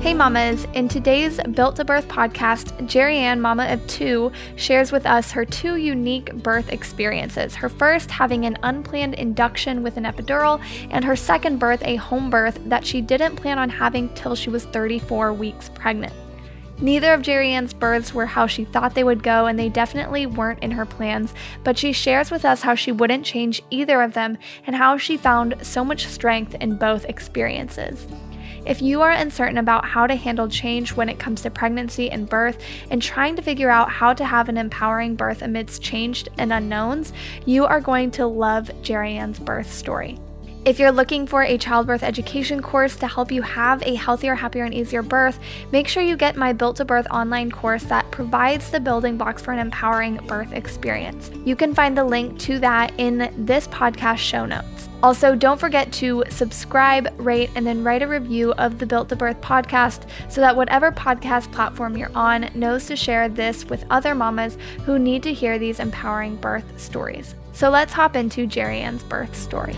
Hey mamas, in today's Built to Birth podcast, Jerry Ann, mama of two, shares with us her two unique birth experiences. Her first having an unplanned induction with an epidural, and her second birth, a home birth that she didn't plan on having till she was 34 weeks pregnant. Neither of Jerry Ann's births were how she thought they would go, and they definitely weren't in her plans, but she shares with us how she wouldn't change either of them and how she found so much strength in both experiences. If you are uncertain about how to handle change when it comes to pregnancy and birth and trying to figure out how to have an empowering birth amidst change and unknowns, you are going to love Jerry Ann's birth story. If you're looking for a childbirth education course to help you have a healthier, happier, and easier birth, make sure you get my Built to Birth online course that provides the building blocks for an empowering birth experience. You can find the link to that in this podcast show notes. Also, don't forget to subscribe, rate, and then write a review of the Built to Birth podcast so that whatever podcast platform you're on knows to share this with other mamas who need to hear these empowering birth stories. So let's hop into Jerry Ann's birth story.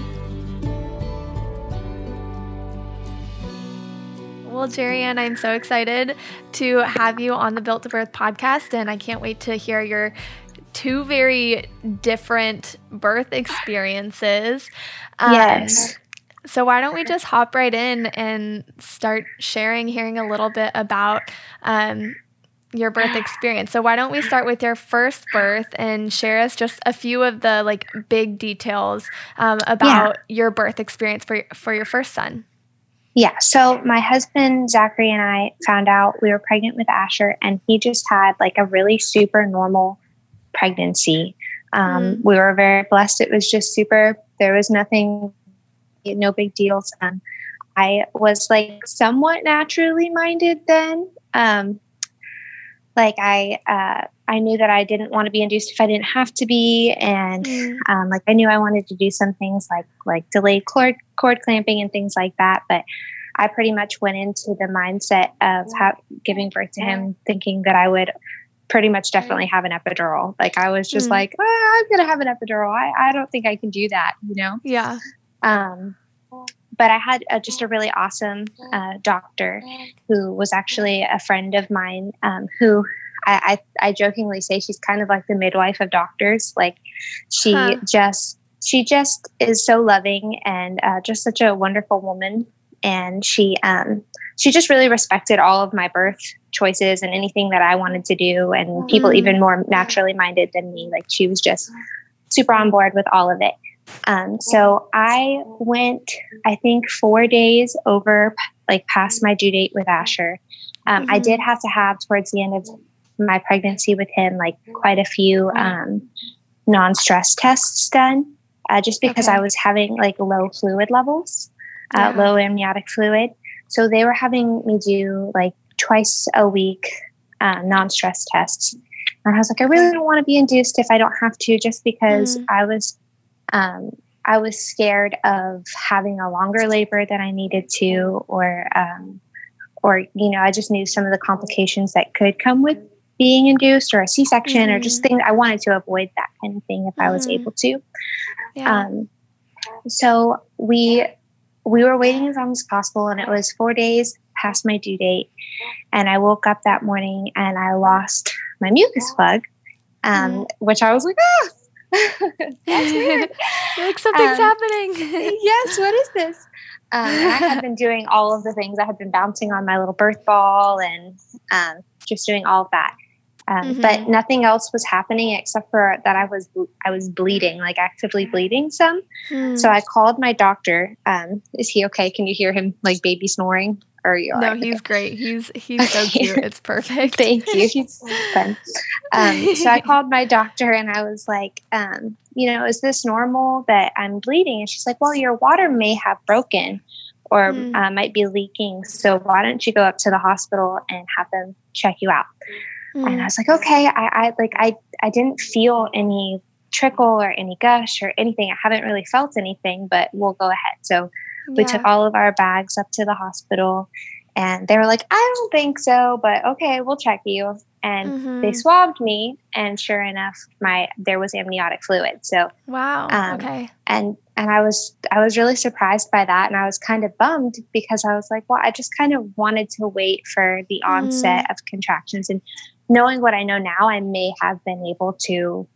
Well, Jerry Ann, I'm so excited to have you on the Built to Birth podcast, and I can't wait to hear your two very different birth experiences. Um, yes. So, why don't we just hop right in and start sharing, hearing a little bit about um, your birth experience? So, why don't we start with your first birth and share us just a few of the like big details um, about yeah. your birth experience for for your first son? Yeah. So my husband, Zachary, and I found out we were pregnant with Asher, and he just had like a really super normal pregnancy. Um, mm. We were very blessed. It was just super, there was nothing, no big deals. Um, I was like somewhat naturally minded then. Um, like I, uh, I knew that I didn't want to be induced if I didn't have to be, and mm. um, like I knew I wanted to do some things like like delayed cord cord clamping and things like that. But I pretty much went into the mindset of ha- giving birth to him, thinking that I would pretty much definitely have an epidural. Like I was just mm. like, oh, I'm gonna have an epidural. I I don't think I can do that. You know? Yeah. Um, but I had a, just a really awesome uh, doctor who was actually a friend of mine um, who I, I, I jokingly say she's kind of like the midwife of doctors. Like she huh. just she just is so loving and uh, just such a wonderful woman. And she um, she just really respected all of my birth choices and anything that I wanted to do, and mm-hmm. people even more naturally minded than me. Like she was just super on board with all of it. Um, so I went, I think, four days over, like past my due date with Asher. Um, mm-hmm. I did have to have towards the end of my pregnancy with him like quite a few um, non-stress tests done uh, just because okay. i was having like low fluid levels uh, yeah. low amniotic fluid so they were having me do like twice a week uh, non-stress tests and i was like i really don't want to be induced if i don't have to just because mm. i was um, i was scared of having a longer labor than i needed to or um, or you know i just knew some of the complications that could come with being induced or a C-section mm-hmm. or just mm-hmm. things I wanted to avoid that kind of thing if mm-hmm. I was mm-hmm. able to. Yeah. Um, so we we were waiting as long as possible, and it was four days past my due date, and I woke up that morning and I lost my mucus plug, um, mm-hmm. which I was like, ah. That's weird. like something's um, happening. yes, what is this? Um, I had been doing all of the things. I had been bouncing on my little birth ball and um, just doing all of that. Um, mm-hmm. But nothing else was happening except for that I was I was bleeding, like actively bleeding some. Mm. So I called my doctor. Um, is he okay? Can you hear him like baby snoring? Or you no, he's great. He's he's so cute. It's perfect. Thank you. He's fun. Um, so I called my doctor and I was like, um, you know, is this normal that I'm bleeding? And she's like, well, your water may have broken or mm. uh, might be leaking. So why don't you go up to the hospital and have them check you out? Mm. And I was like, okay, I, I like I I didn't feel any trickle or any gush or anything. I haven't really felt anything, but we'll go ahead. So yeah. we took all of our bags up to the hospital and they were like, I don't think so, but okay, we'll check you. and mm-hmm. they swabbed me and sure enough my there was amniotic fluid so wow um, okay and and i was i was really surprised by that and i was kind of bummed because i was like well i just kind of wanted to wait for the onset mm. of contractions and knowing what i know now i may have been able to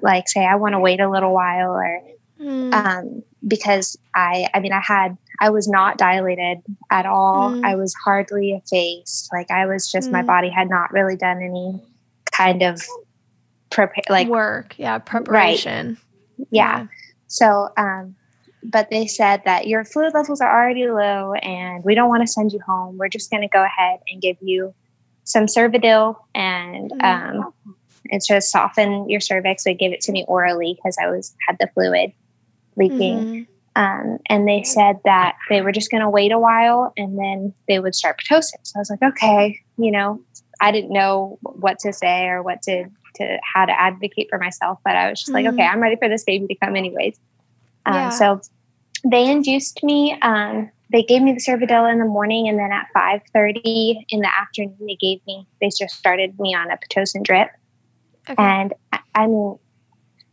like say i want to wait a little while or mm. um, because i i mean i had I was not dilated at all. Mm. I was hardly effaced. Like I was just mm. my body had not really done any kind of prepare like work. Yeah, preparation. Right. Yeah. yeah. So um but they said that your fluid levels are already low and we don't want to send you home. We're just going to go ahead and give you some Cervidil and mm. um it's just soften your cervix. They gave it to me orally because I was had the fluid leaking. Mm-hmm. Um, and they said that they were just going to wait a while and then they would start Pitocin. So I was like, okay, you know, I didn't know what to say or what to, to how to advocate for myself, but I was just mm-hmm. like, okay, I'm ready for this baby to come anyways. Um, yeah. So they induced me. Um, they gave me the Cervidil in the morning, and then at 5:30 in the afternoon, they gave me. They just started me on a pitocin drip, okay. and I mean,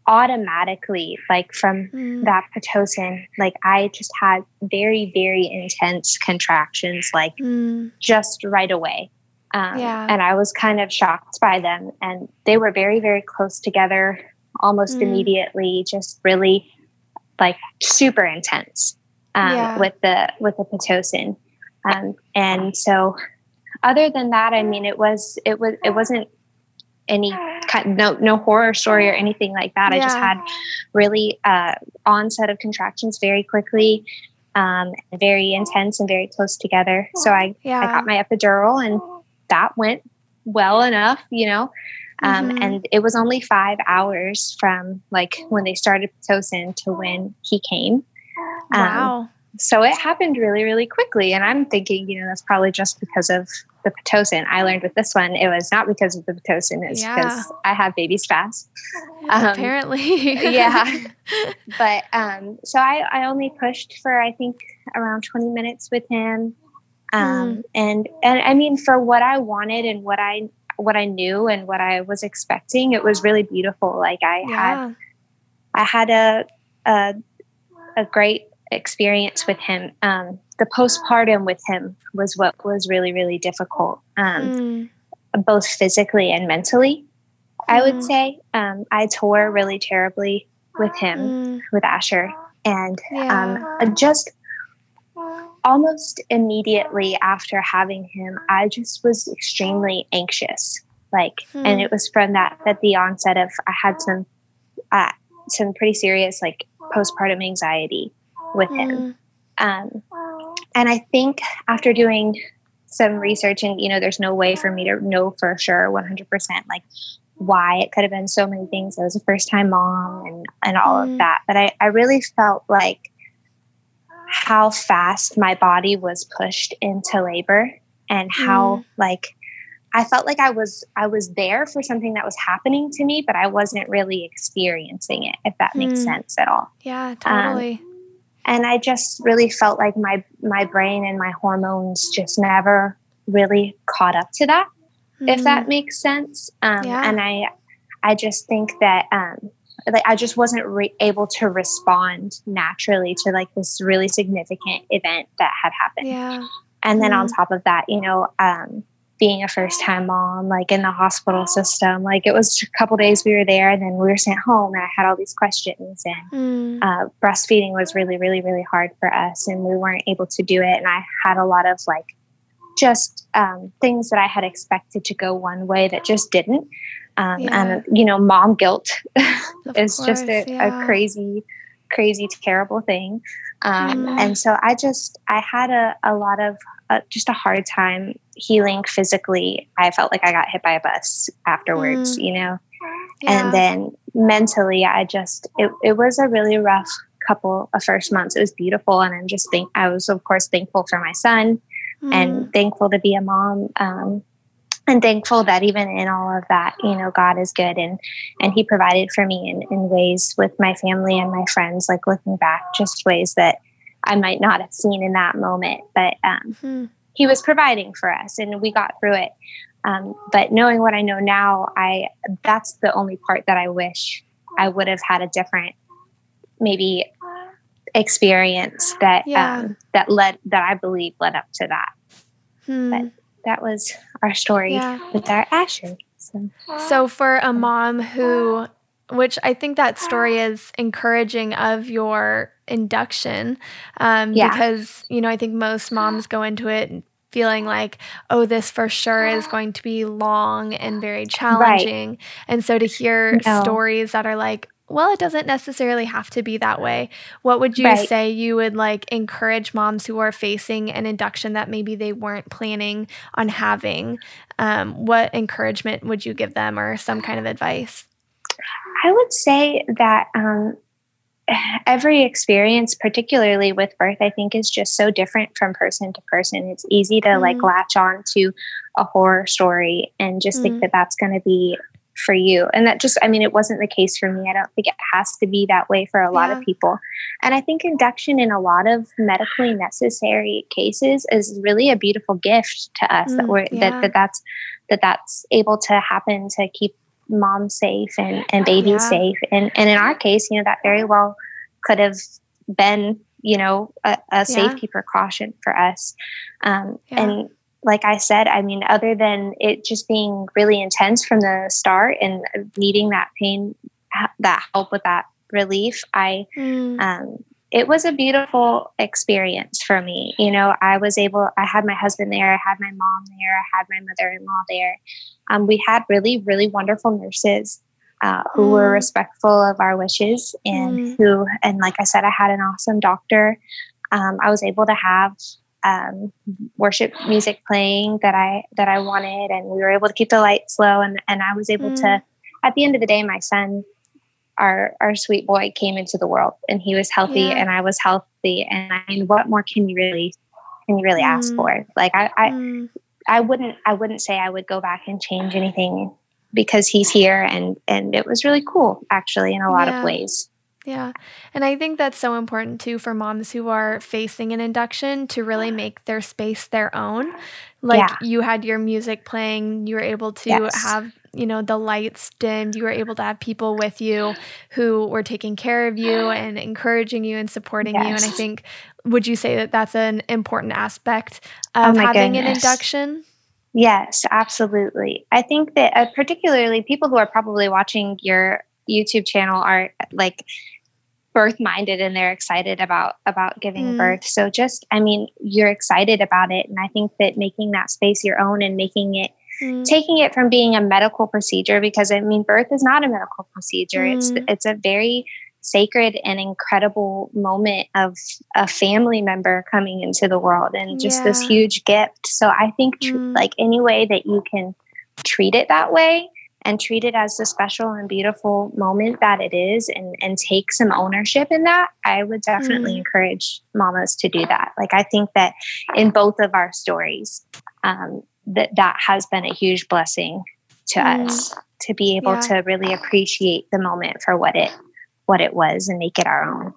automatically like from mm. that pitocin like i just had very very intense contractions like mm. just right away um, yeah. and i was kind of shocked by them and they were very very close together almost mm. immediately just really like super intense um, yeah. with the with the pitocin um, and so other than that i mean it was it was it wasn't any kind no no horror story or anything like that. Yeah. I just had really uh, onset of contractions very quickly, um, very intense and very close together. So I yeah. I got my epidural and that went well enough, you know. Um, mm-hmm. And it was only five hours from like when they started Pitocin to when he came. Um, wow. So it happened really, really quickly. And I'm thinking, you know, that's probably just because of the Pitocin. I learned with this one, it was not because of the Pitocin, it's yeah. because I have babies fast. Um, Apparently. yeah. But um, so I, I only pushed for, I think, around 20 minutes with him. Um, mm. and, and I mean, for what I wanted and what I, what I knew and what I was expecting, it was really beautiful. Like I yeah. had, I had a, a, a great experience with him. Um, the postpartum with him was what was really, really difficult, um, mm. both physically and mentally. I would mm. say um, I tore really terribly with him, mm. with Asher, and yeah. um, just almost immediately after having him, I just was extremely anxious. Like, and hmm. it was from that that the onset of I had some uh, some pretty serious like postpartum anxiety with him. Mm. Um, and I think after doing some research, and you know, there's no way for me to know for sure 100% like why it could have been so many things. I was a first time mom and, and all mm. of that. But I, I really felt like how fast my body was pushed into labor and how mm. like I felt like I was I was there for something that was happening to me, but I wasn't really experiencing it, if that makes mm. sense at all. Yeah, totally. Um, and I just really felt like my my brain and my hormones just never really caught up to that, mm-hmm. if that makes sense. Um, yeah. And I I just think that um, like I just wasn't re- able to respond naturally to like this really significant event that had happened. Yeah. And then mm-hmm. on top of that, you know, um, being a first time mom, like in the hospital system. Like it was a couple days we were there and then we were sent home and I had all these questions and mm. uh, breastfeeding was really, really, really hard for us and we weren't able to do it. And I had a lot of like just um, things that I had expected to go one way that just didn't. Um, yeah. And, you know, mom guilt is course, just a, yeah. a, crazy, crazy, terrible thing. Um, mm. And so I just, I had a, a lot of uh, just a hard time healing physically. I felt like I got hit by a bus afterwards, mm. you know? Yeah. And then mentally, I just, it, it was a really rough couple of first months. It was beautiful. And I'm just think I was, of course, thankful for my son mm. and thankful to be a mom. Um, and thankful that even in all of that, you know, God is good and and He provided for me in, in ways with my family and my friends, like looking back, just ways that I might not have seen in that moment. But um, mm-hmm. He was providing for us and we got through it. Um, but knowing what I know now, I that's the only part that I wish I would have had a different, maybe experience that yeah. um, that led that I believe led up to that. Hmm. But that was our story yeah. with our Asher. So. so for a mom who which I think that story is encouraging of your induction um, yeah. because you know I think most moms go into it feeling like oh this for sure is going to be long and very challenging right. and so to hear no. stories that are like well, it doesn't necessarily have to be that way. What would you right. say you would like encourage moms who are facing an induction that maybe they weren't planning on having? Um, what encouragement would you give them or some kind of advice? I would say that um, every experience, particularly with birth, I think is just so different from person to person. It's easy to mm. like latch on to a horror story and just mm. think that that's going to be for you. And that just, I mean, it wasn't the case for me. I don't think it has to be that way for a lot yeah. of people. And I think induction in a lot of medically necessary cases is really a beautiful gift to us mm, that we're, yeah. that, that that's, that that's able to happen to keep mom safe and, and baby yeah. safe. And, and in our case, you know, that very well could have been, you know, a, a safety precaution for us. Um, and, like I said, I mean, other than it just being really intense from the start and needing that pain, that help with that relief, I, mm. um, it was a beautiful experience for me. You know, I was able, I had my husband there, I had my mom there, I had my mother in law there. Um, we had really, really wonderful nurses. Uh, who mm. were respectful of our wishes and mm. who and like i said i had an awesome doctor um, i was able to have um, worship music playing that I that I wanted, and we were able to keep the lights low, and and I was able mm. to. At the end of the day, my son, our our sweet boy, came into the world, and he was healthy, yeah. and I was healthy, and I mean, what more can you really can you really mm. ask for? Like I I, mm. I wouldn't I wouldn't say I would go back and change anything because he's here, and and it was really cool actually in a lot yeah. of ways. Yeah. And I think that's so important too for moms who are facing an induction to really make their space their own. Like yeah. you had your music playing, you were able to yes. have, you know, the lights dimmed, you were able to have people with you who were taking care of you and encouraging you and supporting yes. you. And I think, would you say that that's an important aspect oh of oh having goodness. an induction? Yes, absolutely. I think that uh, particularly people who are probably watching your YouTube channel are like birth minded and they're excited about about giving mm. birth. So just I mean, you're excited about it and I think that making that space your own and making it mm. taking it from being a medical procedure because I mean birth is not a medical procedure. Mm. It's it's a very sacred and incredible moment of a family member coming into the world and just yeah. this huge gift. So I think tr- mm. like any way that you can treat it that way and treat it as the special and beautiful moment that it is and, and take some ownership in that, I would definitely mm. encourage mamas to do that. Like, I think that in both of our stories, um, that that has been a huge blessing to mm. us to be able yeah. to really appreciate the moment for what it what it was and make it our own.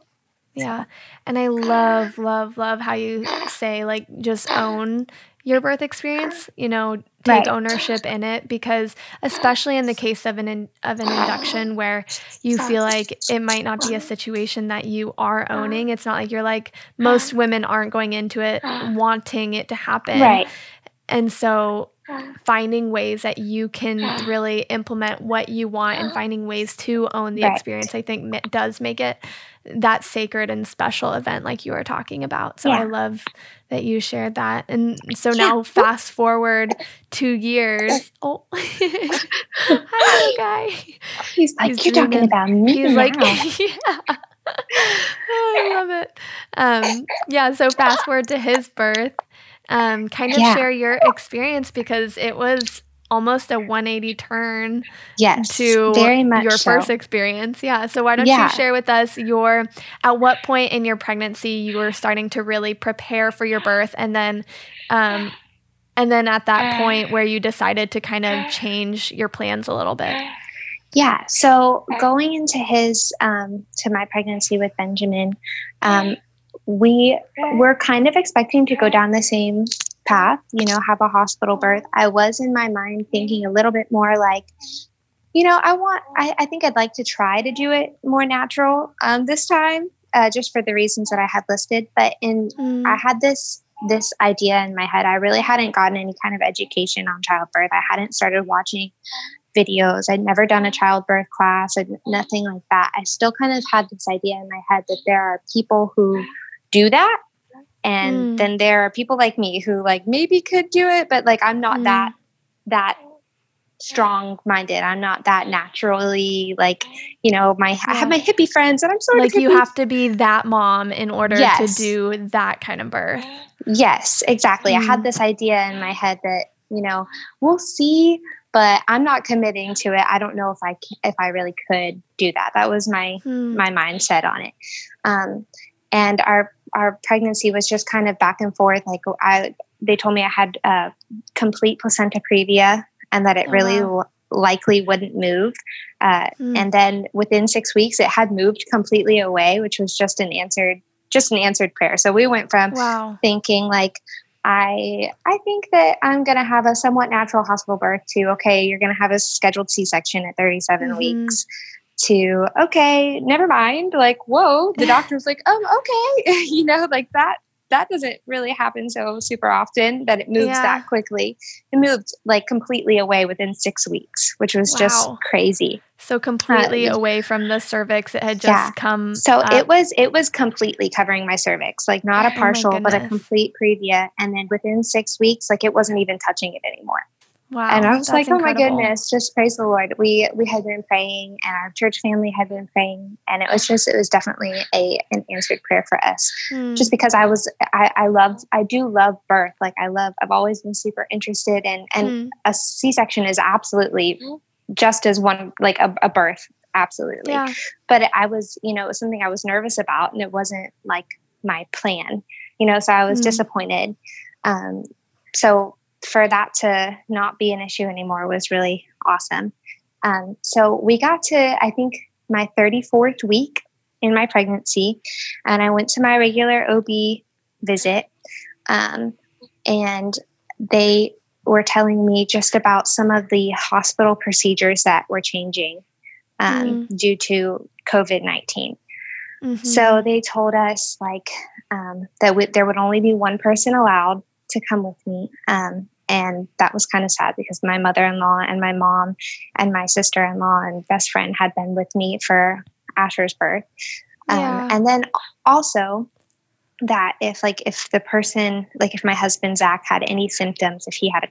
Yeah. And I love, love, love how you say, like, just own your birth experience, you know, take right. ownership in it because especially in the case of an in, of an induction where you feel like it might not be a situation that you are owning. It's not like you're like most women aren't going into it wanting it to happen. Right. And so finding ways that you can really implement what you want and finding ways to own the right. experience i think does make it that sacred and special event like you were talking about. So yeah. i love that you shared that. And so now fast forward two years. Oh hi guy. He's like he's you're talking about me he's now. like yeah. Oh, i love it. Um yeah so fast forward to his birth um, kind of yeah. share your experience because it was almost a 180 turn yes to very much your so. first experience yeah so why don't yeah. you share with us your at what point in your pregnancy you were starting to really prepare for your birth and then um and then at that point where you decided to kind of change your plans a little bit yeah so going into his um to my pregnancy with benjamin um we were kind of expecting to go down the same path, you know, have a hospital birth, I was in my mind thinking a little bit more like, you know, I want, I, I think I'd like to try to do it more natural um, this time, uh, just for the reasons that I had listed. But in, mm. I had this this idea in my head. I really hadn't gotten any kind of education on childbirth. I hadn't started watching videos. I'd never done a childbirth class, I'd, nothing like that. I still kind of had this idea in my head that there are people who do that. And mm. then there are people like me who like maybe could do it, but like I'm not mm. that that strong minded. I'm not that naturally like, you know, my yeah. I have my hippie friends and I'm sorry. Like you have to be that mom in order yes. to do that kind of birth. Yes, exactly. Mm. I had mm. this idea in my head that, you know, we'll see, but I'm not committing to it. I don't know if I if I really could do that. That was my mm. my mindset on it. Um, and our our pregnancy was just kind of back and forth. Like I, they told me I had a complete placenta previa and that it oh, really wow. l- likely wouldn't move. Uh, mm. And then within six weeks, it had moved completely away, which was just an answered just an answered prayer. So we went from wow. thinking like, I I think that I'm going to have a somewhat natural hospital birth to okay, you're going to have a scheduled C-section at 37 mm-hmm. weeks to okay, never mind. Like, whoa, the doctor was like, um, okay, you know, like that that doesn't really happen so super often that it moves yeah. that quickly. It moved like completely away within six weeks, which was wow. just crazy. So completely um, away from the cervix, it had just yeah. come. So up. it was it was completely covering my cervix, like not a oh partial, oh but a complete previa. And then within six weeks, like it wasn't even touching it anymore. Wow. And I was like, oh incredible. my goodness, just praise the Lord. We we had been praying and our church family had been praying and it was just it was definitely a an answered prayer for us. Mm. Just because I was I, I love I do love birth. Like I love I've always been super interested in and mm. a C section is absolutely just as one like a, a birth. Absolutely. Yeah. But I was, you know, it was something I was nervous about and it wasn't like my plan. You know, so I was mm. disappointed. Um so for that to not be an issue anymore was really awesome. Um, so we got to, I think, my 34th week in my pregnancy, and I went to my regular OB visit. Um, and they were telling me just about some of the hospital procedures that were changing um, mm. due to COVID 19. Mm-hmm. So they told us like um, that w- there would only be one person allowed to come with me, um, and that was kind of sad because my mother-in-law and my mom and my sister-in-law and best friend had been with me for asher's birth um, yeah. and then also that if like if the person like if my husband zach had any symptoms if he had a,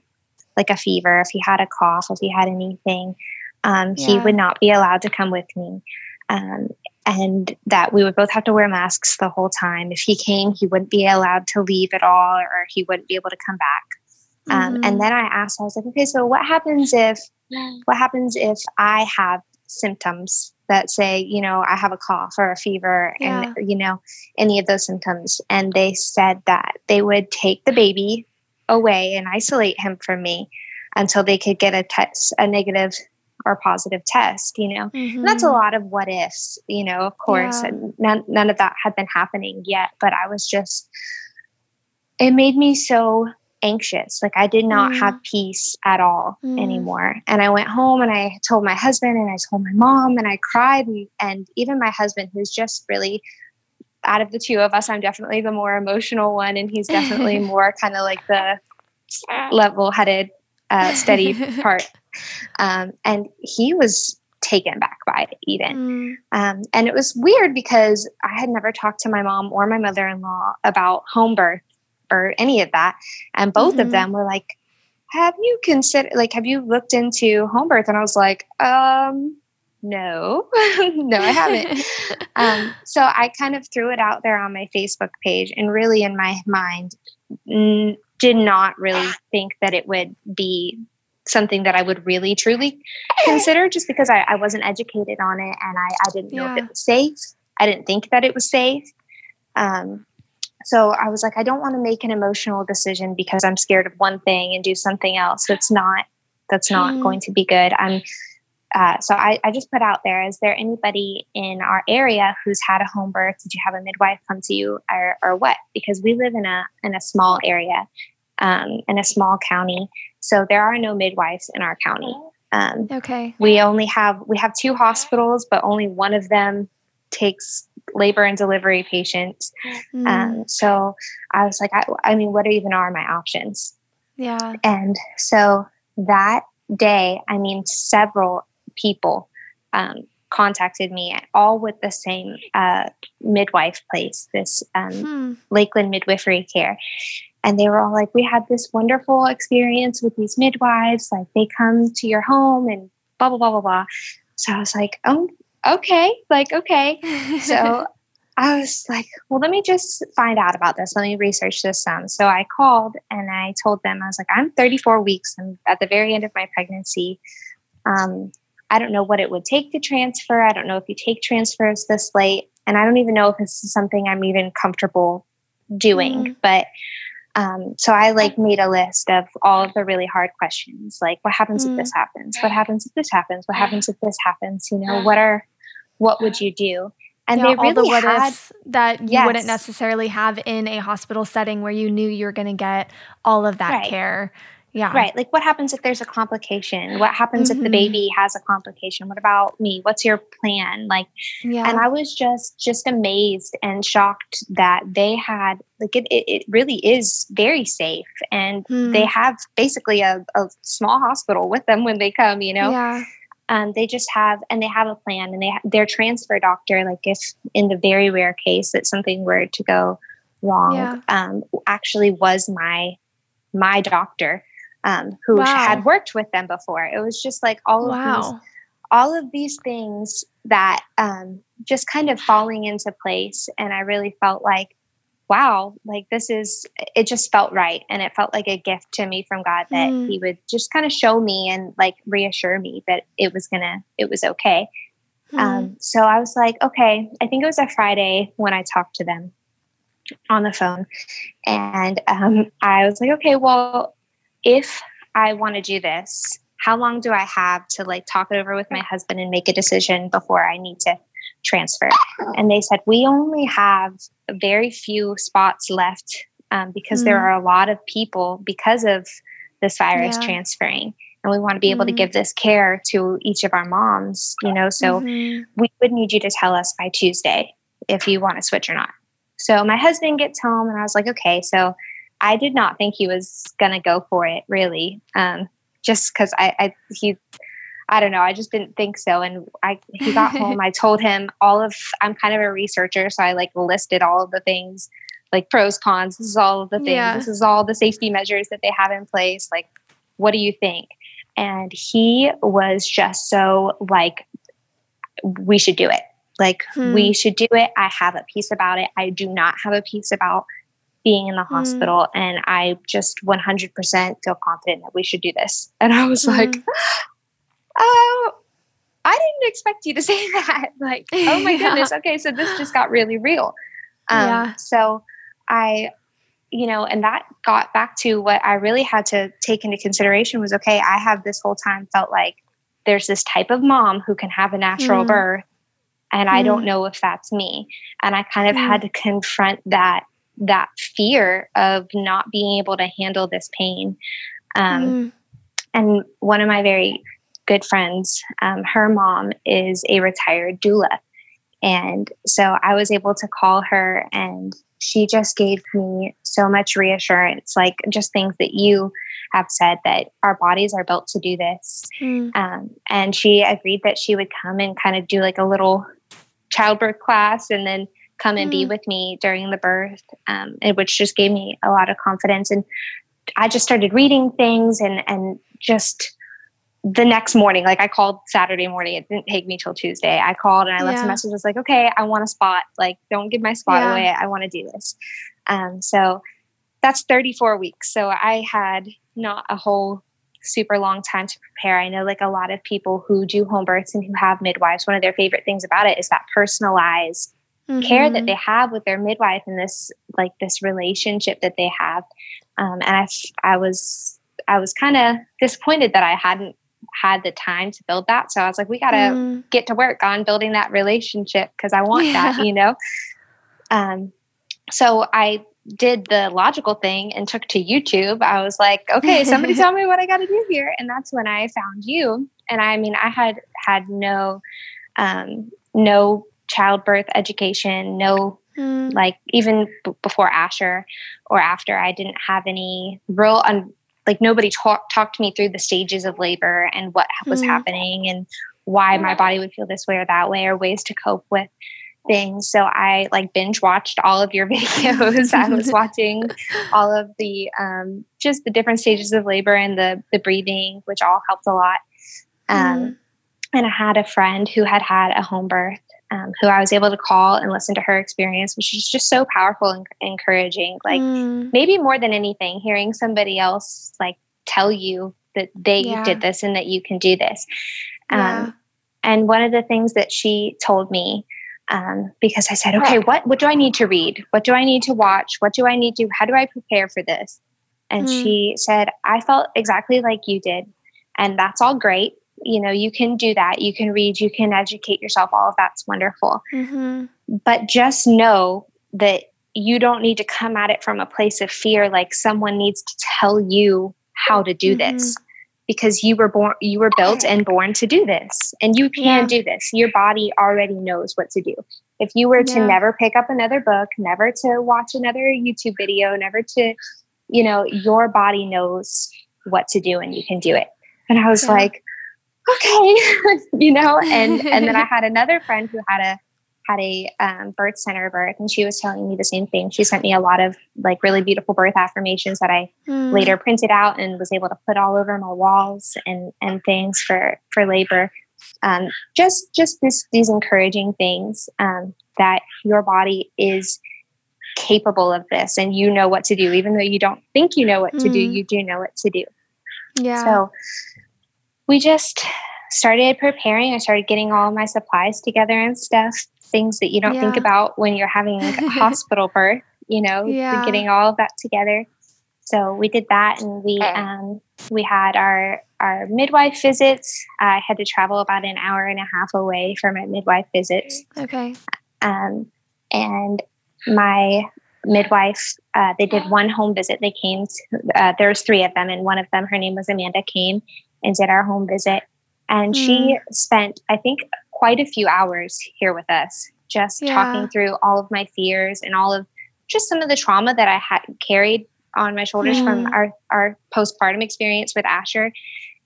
like a fever if he had a cough if he had anything um, yeah. he would not be allowed to come with me um, and that we would both have to wear masks the whole time if he came he wouldn't be allowed to leave at all or he wouldn't be able to come back um, mm-hmm. And then I asked, I was like, okay, so what happens if, what happens if I have symptoms that say, you know, I have a cough or a fever yeah. and, you know, any of those symptoms? And they said that they would take the baby away and isolate him from me until they could get a test, a negative or positive test, you know. Mm-hmm. that's a mm-hmm. lot of what ifs, you know, of course. Yeah. And none, none of that had been happening yet, but I was just, it made me so anxious. Like I did not mm. have peace at all mm. anymore. And I went home and I told my husband and I told my mom and I cried. And, and even my husband, who's just really, out of the two of us, I'm definitely the more emotional one. And he's definitely more kind of like the level headed, uh, steady part. Um, and he was taken back by it even. Mm. Um, and it was weird because I had never talked to my mom or my mother in law about home birth or any of that. And both mm-hmm. of them were like, have you considered, like, have you looked into home birth? And I was like, um, no, no, I haven't. um, so I kind of threw it out there on my Facebook page and really in my mind n- did not really think that it would be something that I would really truly consider just because I, I wasn't educated on it and I, I didn't know yeah. if it was safe. I didn't think that it was safe. Um, so I was like, I don't want to make an emotional decision because I'm scared of one thing and do something else that's not that's not mm. going to be good. I'm uh, so I, I, just put out there: Is there anybody in our area who's had a home birth? Did you have a midwife come to you, or, or what? Because we live in a in a small area, um, in a small county. So there are no midwives in our county. Um, okay. We only have we have two hospitals, but only one of them takes labor and delivery patients. Mm. Um, so I was like, I, I mean, what even are my options? Yeah. And so that day, I mean, several people um, contacted me, all with the same uh, midwife place, this um, hmm. Lakeland Midwifery Care. And they were all like, We had this wonderful experience with these midwives. Like, they come to your home and blah, blah, blah, blah, blah. So I was like, Oh, okay. Like, okay. so I was like, well, let me just find out about this. Let me research this some. So I called and I told them, I was like, I'm 34 weeks. I'm at the very end of my pregnancy. Um, I don't know what it would take to transfer. I don't know if you take transfers this late. And I don't even know if this is something I'm even comfortable doing. Mm. But um, so I like made a list of all of the really hard questions, like what happens if this happens? What happens if this happens? What happens if this happens? You know, what are what would you do? And yeah, they really all the what had, ifs that you yes. wouldn't necessarily have in a hospital setting where you knew you were going to get all of that right. care. Yeah. Right. Like what happens if there's a complication? What happens mm-hmm. if the mm-hmm. baby has a complication? What about me? What's your plan? Like yeah. and I was just just amazed and shocked that they had like it it, it really is very safe and mm. they have basically a, a small hospital with them when they come, you know. Yeah. Um, they just have and they have a plan and they their transfer doctor like if in the very rare case that something were to go wrong yeah. um, actually was my my doctor um, who wow. had worked with them before. It was just like all of wow. these, all of these things that um, just kind of falling into place, and I really felt like, wow, like this is. It just felt right, and it felt like a gift to me from God that mm. He would just kind of show me and like reassure me that it was gonna, it was okay. Mm. Um, so I was like, okay, I think it was a Friday when I talked to them on the phone. And um, I was like, okay, well, if I want to do this, how long do I have to like talk it over with my husband and make a decision before I need to transfer? And they said, we only have very few spots left um, because mm. there are a lot of people because of this virus yeah. transferring. And we want to be able mm. to give this care to each of our moms, you know. So mm-hmm. we would need you to tell us by Tuesday if you want to switch or not. So my husband gets home and I was like, okay, so I did not think he was going to go for it really. Um, just cause I, I, he, I don't know. I just didn't think so. And I, he got home. I told him all of, I'm kind of a researcher. So I like listed all of the things like pros, cons. This is all of the things. Yeah. This is all the safety measures that they have in place. Like, what do you think? And he was just so like, we should do it. Like, hmm. we should do it. I have a peace about it. I do not have a peace about being in the mm. hospital and I just 100% feel confident that we should do this. And I was mm. like, oh, I didn't expect you to say that. Like, oh my yeah. goodness. Okay. So this just got really real. Um, yeah. So I, you know, and that got back to what I really had to take into consideration was okay, I have this whole time felt like there's this type of mom who can have a natural mm. birth and I don't mm. know if that's me. And I kind of mm. had to confront that that fear of not being able to handle this pain. Um, mm. And one of my very good friends, um, her mom is a retired doula. And so I was able to call her, and she just gave me so much reassurance like, just things that you have said that our bodies are built to do this. Mm. Um, and she agreed that she would come and kind of do like a little childbirth class and then come and mm. be with me during the birth, um, which just gave me a lot of confidence. And I just started reading things and and just the next morning, like I called Saturday morning. It didn't take me till Tuesday. I called and I left yeah. a message. I was like, okay, I want a spot. Like, don't give my spot yeah. away. I want to do this. Um, so that's 34 weeks. So I had not a whole super long time to prepare. I know like a lot of people who do home births and who have midwives, one of their favorite things about it is that personalized mm-hmm. care that mm-hmm. they have with their midwife and this like this relationship that they have um, and I, I was i was kind of disappointed that i hadn't had the time to build that so i was like we got to mm. get to work on building that relationship because i want yeah. that you know um, so i did the logical thing and took to YouTube, I was like, okay, somebody tell me what I got to do here. And that's when I found you. And I mean, I had had no, um, no childbirth education, no, mm. like even b- before Asher or after, I didn't have any real, un- like nobody talked talked to me through the stages of labor and what was mm. happening and why my body would feel this way or that way or ways to cope with things. So I like binge watched all of your videos. I was watching all of the um, just the different stages of labor and the the breathing, which all helped a lot. Um, mm. And I had a friend who had had a home birth, um, who I was able to call and listen to her experience, which is just so powerful and encouraging. Like mm. maybe more than anything, hearing somebody else like tell you that they yeah. did this and that you can do this. Yeah. Um, and one of the things that she told me um, because I said, okay, what what do I need to read? What do I need to watch? What do I need to? How do I prepare for this? And mm. she said, I felt exactly like you did, and that's all great. You know, you can do that. You can read. You can educate yourself. All of that's wonderful. Mm-hmm. But just know that you don't need to come at it from a place of fear, like someone needs to tell you how to do mm-hmm. this because you were born you were built and born to do this and you can yeah. do this your body already knows what to do if you were to never pick up another book never to watch another youtube video never to you know your body knows what to do and you can do it and i was yeah. like okay. You know and and then i had another friend who had a had a um, birth center birth and she was telling me the same thing. She sent me a lot of like really beautiful birth affirmations that i mm. later printed out and was able to put all over my walls and and things for for labor. Um, just just this these encouraging things um, that your body is capable of this and you know what to do. Even though you don't think you know what to mm. do you do know what to do. Yeah. So we just started preparing i started getting all my supplies together and stuff things that you don't yeah. think about when you're having a hospital birth, you know, yeah. getting all of that together. So we did that and we um, we had our our midwife visits. I had to travel about an hour and a half away for my midwife visits. Okay. Um, and my midwife, uh, they did one home visit. They came. To, uh, there was three of them, and one of them, her name was Amanda, came and did our home visit. And mm. she spent, I think, quite a few hours here with us, just yeah. talking through all of my fears and all of just some of the trauma that I had carried on my shoulders mm. from our, our postpartum experience with Asher.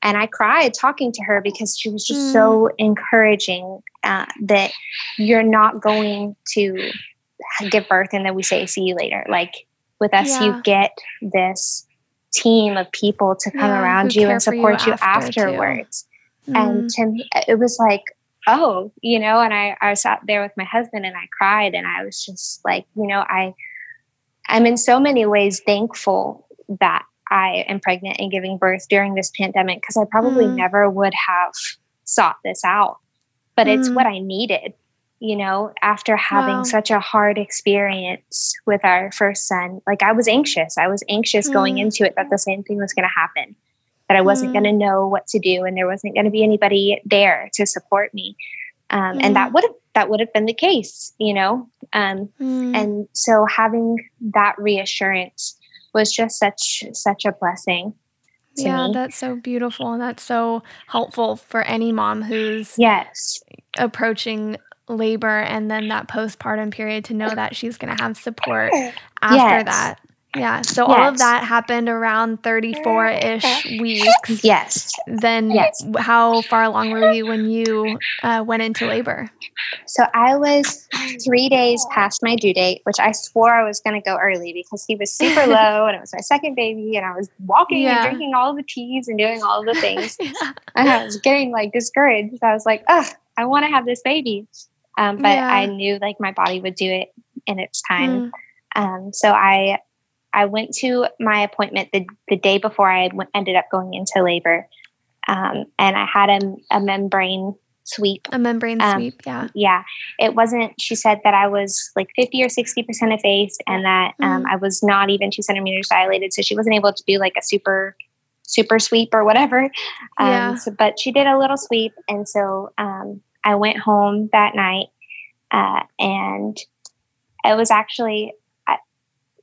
And I cried talking to her because she was just mm. so encouraging uh, that you're not going to give birth and then we say, see you later. Like with us, yeah. you get this team of people to come yeah, around you and support you, you after, afterwards. And to me, it was like, oh, you know, and I, I sat there with my husband and I cried and I was just like, you know, I, I'm in so many ways thankful that I am pregnant and giving birth during this pandemic because I probably mm. never would have sought this out. But mm. it's what I needed, you know, after having wow. such a hard experience with our first son. Like I was anxious. I was anxious mm. going into it that the same thing was going to happen that I wasn't mm. going to know what to do and there wasn't going to be anybody there to support me. Um, mm. And that mm. would have that would have been the case, you know. Um, mm. And so having that reassurance was just such such a blessing. yeah, me. that's so beautiful and that's so helpful for any mom who's yes approaching labor and then that postpartum period to know that she's going to have support after yes. that. Yeah. So yes. all of that happened around 34 ish weeks. Yes. Then yes. how far along were you when you uh, went into labor? So I was three days past my due date, which I swore I was going to go early because he was super low and it was my second baby and I was walking yeah. and drinking all the teas and doing all the things. yeah. And I was getting like discouraged. I was like, oh, I want to have this baby. Um, but yeah. I knew like my body would do it in its time. Mm. Um, so I I went to my appointment the, the day before I w- ended up going into labor. Um, and I had a, a membrane sweep. A membrane um, sweep, yeah. Yeah. It wasn't, she said that I was like 50 or 60% effaced and that um, mm. I was not even two centimeters dilated. So she wasn't able to do like a super, super sweep or whatever. Um, yeah. So, but she did a little sweep. And so um, I went home that night uh, and it was actually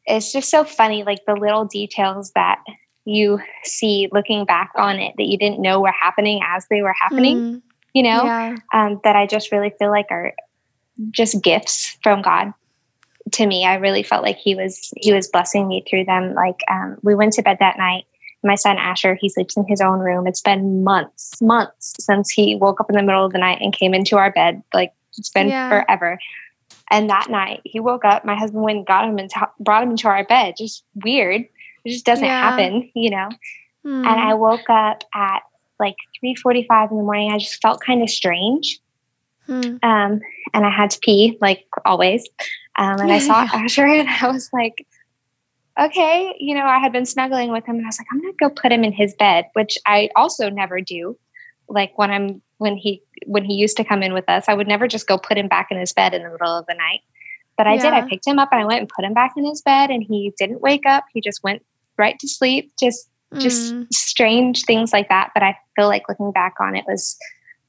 it's just so funny, like the little details that you see looking back on it that you didn't know were happening as they were happening, mm. you know, yeah. um, that I just really feel like are just gifts from God to me. I really felt like he was, he was blessing me through them. Like, um, we went to bed that night. My son Asher, he sleeps in his own room. It's been months, months since he woke up in the middle of the night and came into our bed. Like it's been yeah. forever. And that night he woke up, my husband went and got him and t- brought him into our bed. Just weird. It just doesn't yeah. happen, you know? Hmm. And I woke up at like 3.45 in the morning. I just felt kind of strange. Hmm. Um, and I had to pee like always. Um, and I saw Asher and I was like, okay, you know, I had been snuggling with him and I was like, I'm going to go put him in his bed, which I also never do. Like when I'm when he when he used to come in with us, I would never just go put him back in his bed in the middle of the night. But I yeah. did. I picked him up and I went and put him back in his bed and he didn't wake up. He just went right to sleep. Just mm. just strange things like that. But I feel like looking back on it was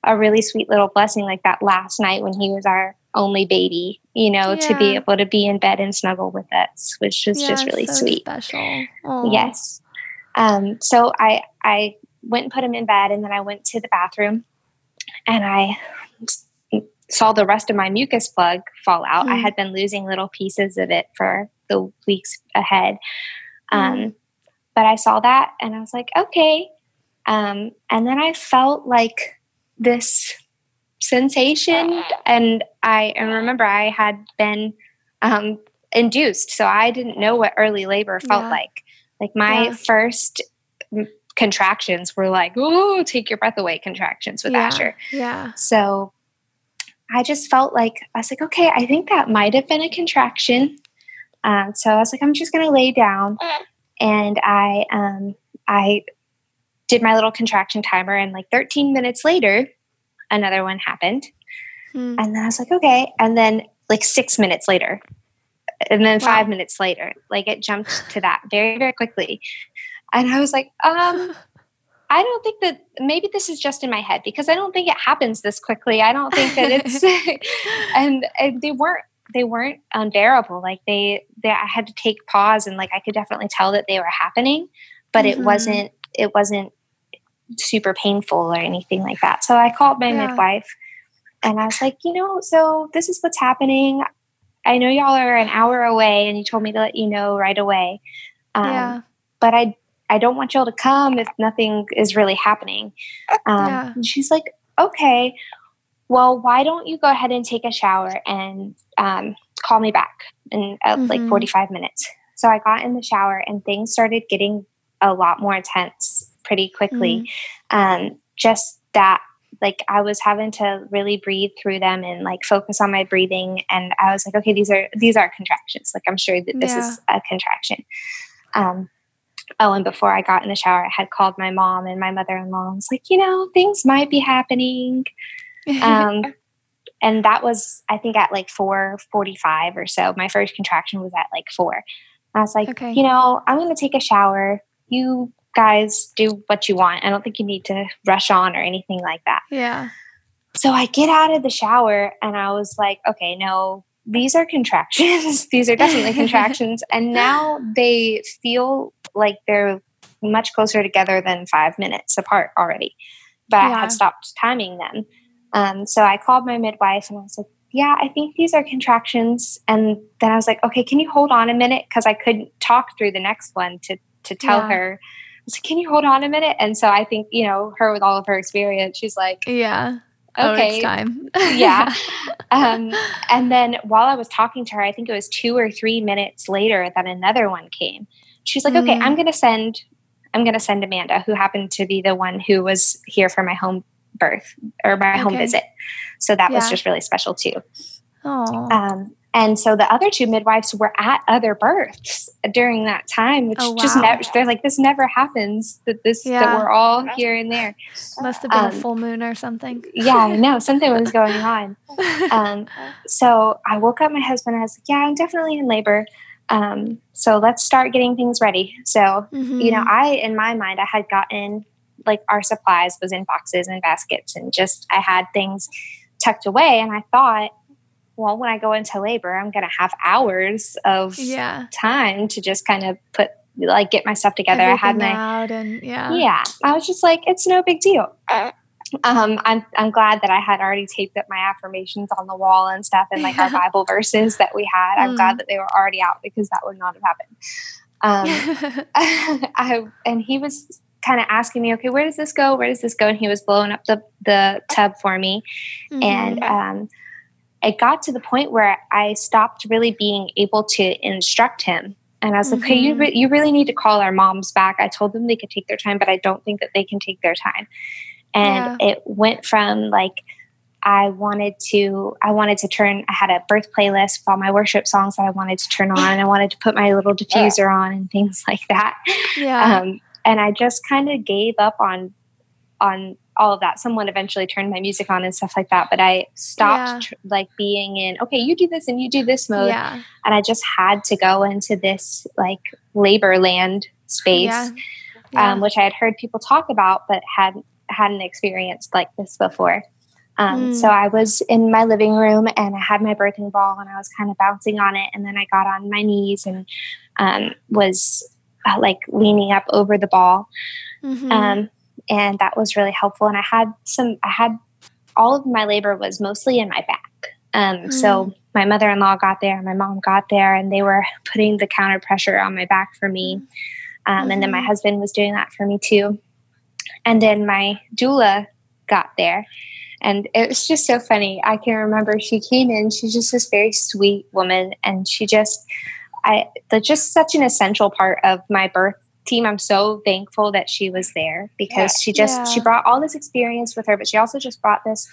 a really sweet little blessing like that last night when he was our only baby, you know, yeah. to be able to be in bed and snuggle with us, which was yeah, just really so sweet. Special. Aww. Yes. Um, so I I went and put him in bed and then I went to the bathroom and I saw the rest of my mucus plug fall out. Mm. I hmm. had been losing little pieces of it for the weeks ahead. Um, mm. But I saw that and I was like, okay. Um, and then I felt like this sensation. And I and remember I had been um, induced. So I didn't know what early labor felt yeah. like. Like my yeah. first contractions were like, oh, take your breath away contractions with yeah, Asher. Yeah. So I just felt like, I was like, okay, I think that might have been a contraction. Um, so I was like, I'm just going to lay down. And I, um, I did my little contraction timer. And like 13 minutes later, another one happened. Hmm. And then I was like, okay. And then like six minutes later, and then wow. five minutes later, like it jumped to that very, very quickly. And I was like, um, I don't think that maybe this is just in my head because I don't think it happens this quickly. I don't think that it's and, and, they weren't they weren't unbearable. Like they they I had to take pause and like I could definitely tell that they were happening, but mm-hmm. it wasn't it wasn't super painful or anything like that. So I called my yeah. midwife and I was like, you know, so this is what's happening. I know y'all are an hour away and you told me to let you know right away. Um, yeah. But I I don't want y'all to come if nothing is really happening. Um, yeah. she's like, okay, well, why don't you go ahead and take a shower and um, call me back in uh, mm-hmm. like 45 minutes? So I got in the shower and things started getting a lot more intense pretty quickly. Mm-hmm. Um, just that, like, I was having to really breathe through them and like focus on my breathing. And I was like, okay, these are these are contractions. Like, I'm sure that this yeah. is a contraction. Um, oh, and before I got in the shower, I had called my mom and my mother in law. I was like, you know, things might be happening. Um, and that was, I think, at like 4:45 or so. My first contraction was at like four. I was like, okay. you know, I'm going to take a shower. You guys do what you want. I don't think you need to rush on or anything like that. Yeah. So I get out of the shower and I was like, okay, no, these are contractions. these are definitely contractions. And now they feel like they're much closer together than five minutes apart already. But yeah. I had stopped timing them. Um, so I called my midwife and I was like, yeah, I think these are contractions. And then I was like, okay, can you hold on a minute? Because I couldn't talk through the next one to to tell yeah. her. I was like, can you hold on a minute? And so I think, you know, her with all of her experience, she's like, yeah okay. Oh, time. yeah. Um, and then while I was talking to her, I think it was two or three minutes later that another one came. She's like, mm. okay, I'm going to send, I'm going to send Amanda, who happened to be the one who was here for my home birth or my okay. home visit. So that yeah. was just really special too. Oh. Um, and so the other two midwives were at other births during that time, which oh, wow. just never, they're like, this never happens that this, yeah. that we're all here and there. Must have been um, a full moon or something. yeah, I know something was going on. Um, so I woke up my husband and I was like, yeah, I'm definitely in labor. Um, so let's start getting things ready. So, mm-hmm. you know, mm-hmm. I, in my mind, I had gotten like our supplies was in boxes and baskets and just, I had things tucked away and I thought, well, when I go into labor, I'm going to have hours of yeah. time to just kind of put like get my stuff together. Everything I had my out and yeah. yeah. I was just like, it's no big deal. Um, I'm I'm glad that I had already taped up my affirmations on the wall and stuff, and like our Bible verses that we had. I'm Mm. glad that they were already out because that would not have happened. Um, I and he was kind of asking me, okay, where does this go? Where does this go? And he was blowing up the the tub for me, and Mhm. um, it got to the point where I stopped really being able to instruct him. And I was like, okay, you, re- you really need to call our moms back. I told them they could take their time, but I don't think that they can take their time. And it went from like, I wanted to, I wanted to turn, I had a birth playlist with all my worship songs that I wanted to turn on. And I wanted to put my little diffuser on and things like that yeah. um, and I just kind of gave up on on all of that. Someone eventually turned my music on and stuff like that, but I stopped Yeah. tr- like being in okay, you do this and you do this mode, yeah. and I just had to go into this like labor land space, Yeah. Um, which I had heard people talk about, but hadn't, hadn't experienced like this before. Um, Mm. So I was in my living room and I had my birthing ball and I was kind of bouncing on it, and then I got on my knees and um, was uh, like leaning up over the ball, Mhm. um, and that was really helpful. And I had some, I had all of my labor was mostly in my back. Um, So my mother in law got there, my mom got there, and they were putting the counter pressure on my back for me. Um, And then my Mhm. husband was doing that for me too. And then my doula got there. And it was just so funny. I can remember she came in, she's just this very sweet woman, and she just, I, just such an essential part of my birth team. I'm so thankful that she was there because she just, she brought all this experience with her, but she also just brought this,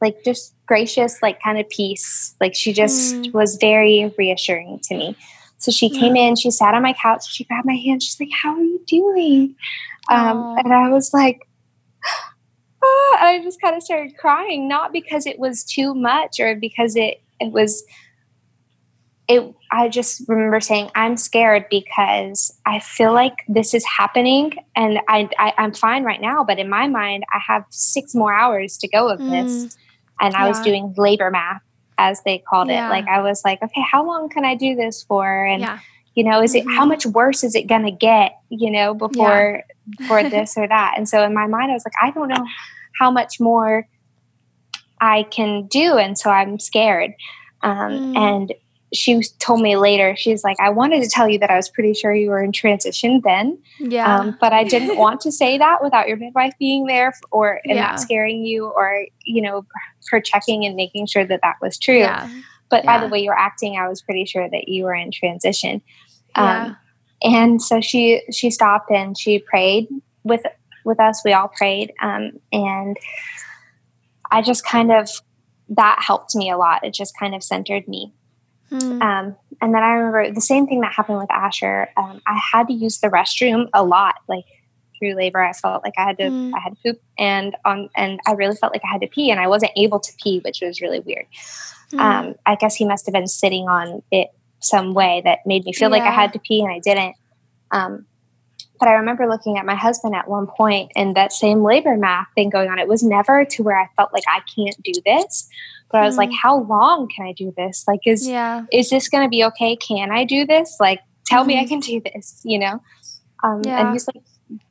like, just gracious, like, kind of peace. Like, she just Mm. was very reassuring to me. So she came in, she sat on my couch, she grabbed my hand, she's like, How are you doing? Um, and I was like, "Ah," I just kind of started crying, not because it was too much or because it it was it I just remember saying I'm scared because I feel like this is happening and I, I I'm fine right now, but in my mind I have six more hours to go of this. And I was doing labor math as they called Yeah. it. Like I was like, okay, how long can I do this for? And yeah. you know is it how Mhm. much worse is it going to get you know before for this or that and so in my mind i was like i don't know how much more i can do and so i'm scared um, Mm. and she told me later she's like i wanted to tell you that i was pretty sure you were in transition then Yeah. um, but i didn't want to say that without your midwife being there or and Yeah. not scaring you or you know her checking and making sure that that was true yeah. but by the way you were acting i was pretty sure that you were in transition Yeah. um, and so she she stopped and she prayed with with us we all prayed um, and i just kind of that helped me a lot it just kind of centered me Hmm. um, and then i remember the same thing that happened with asher um, i had to use the restroom a lot like through labor i felt like i had to Mm. i had to poop and on and i really felt like i had to pee and i wasn't able to pee which was really weird Hmm. um, I guess he must have been sitting on it some way that made me feel like I had to pee and I didn't. Um, but I remember looking at my husband at one point and that same labor math thing going on. It was never to where I felt like I can't do this, but I was like, Mm. how long can I do this? Like, is yeah. is this going to be okay? Can I do this? Like, tell me I Mhm. can do this. You know. Um, Yeah. And he's like,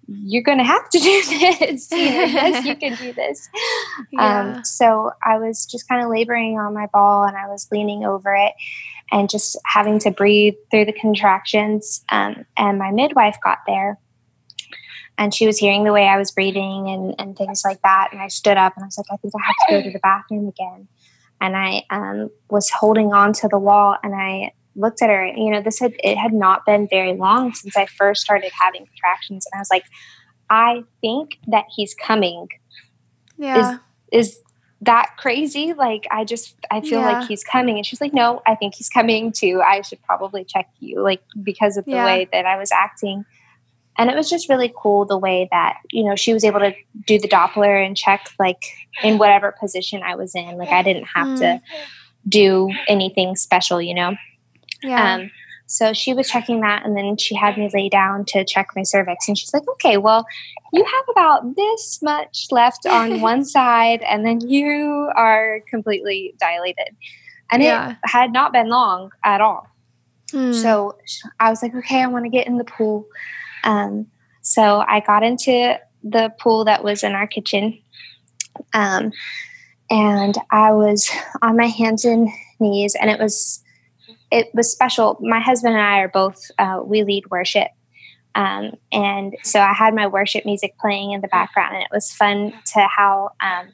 you're going to have to do this. you know, yes, you can do this. Yeah. Um, so I was just kind of laboring on my ball and I was leaning over it and just having to breathe through the contractions. Um, and my midwife got there and she was hearing the way I was breathing and, and things like that. And I stood up and I was like, I think I have to go to the bathroom again. And I um, was holding on to the wall and I looked at her. You know, this had it had not been very long since I first started having contractions, and I was like, I think that he's coming yeah. is that crazy? Like, I just, I feel Yeah. like he's coming. And she's like, no, I think he's coming too. I should probably check you, like, because of the Yeah. way that I was acting. And it was just really cool the way that, you know, she was able to do the Doppler and check, like, in whatever position I was in. Like, I didn't have to do anything special, you know? yeah. Um, so she was checking that, and then she had me lay down to check my cervix. And she's like, "Okay, well, you have about this much left on one side, and then you are completely dilated." And yeah. it had not been long at all. Hmm. So I was like, okay, I want to get in the pool. Um, so I got into the pool that was in our kitchen. Um, and I was on my hands and knees, and it was it was special. My husband and I are both uh, we lead worship, um, and so I had my worship music playing in the background, and it was fun to how um,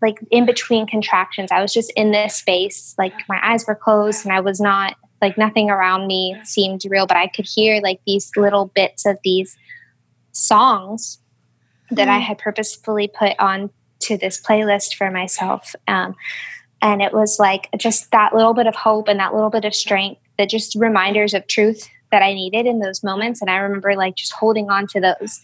like in between contractions, I was just in this space, like my eyes were closed, and I was not like nothing around me seemed real, but I could hear like these little bits of these songs that I mm. had purposefully put on to this playlist for myself. Um, and it was like just that little bit of hope and that little bit of strength that just reminders of truth that I needed in those moments. And I remember like just holding on to those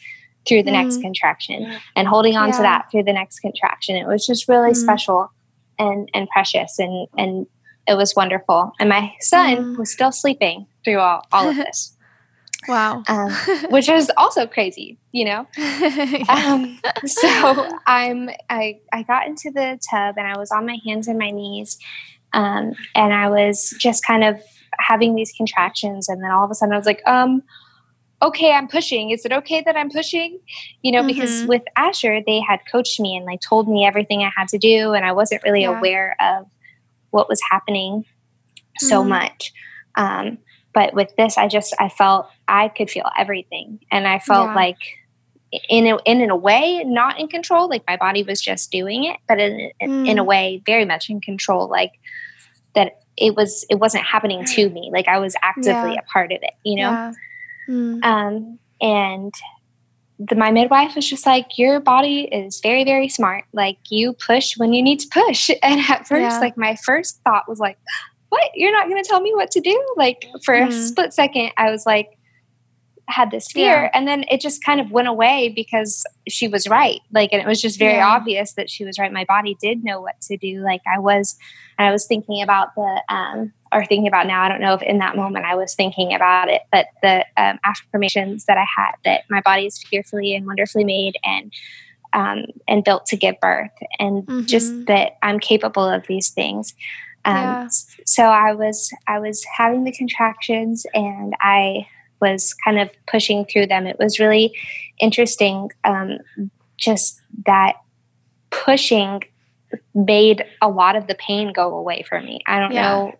through the mm. next contraction and holding on yeah. to that through the next contraction. It was just really mm. special and and precious and and it was wonderful. And my son mm. was still sleeping through all, all of this. wow. Um, which is also crazy, you know? yeah. um, so I'm, I, I got into the tub and I was on my hands and my knees. Um, and I was just kind of having these contractions. And then all of a sudden I was like, um, okay, I'm pushing. Is it okay that I'm pushing? You know, mm-hmm. because with Asher, they had coached me and like told me everything I had to do. And I wasn't really yeah. aware of what was happening so mm. much. Um, but with this, I just I felt I could feel everything, and I felt yeah. like in a, in a way not in control. Like my body was just doing it, but in mm. in a mm. way very much in control. Like that it was it wasn't happening to me. Like I was actively yeah. a part of it. You know. Yeah. Mm. Um, and the, my midwife was just like, Your body is very, very smart. Like, you push when you need to push. And at first, yeah. like, my first thought was like, What? You're not going to tell me what to do? Like, for mm. a split second, I was like, had this fear. Yeah. And then it just kind of went away because she was right. Like, and it was just very yeah. obvious that she was right. My body did know what to do. Like, I was, I was thinking about the, um, or thinking about now. I don't know if in that moment I was thinking about it, but the um, affirmations that I had that my body is fearfully and wonderfully made and um, and built to give birth, and mm-hmm. just that I'm capable of these things. Um, yeah. So I was I was having the contractions, and I was kind of pushing through them. It was really interesting, um, just that pushing made a lot of the pain go away for me. I don't yeah. know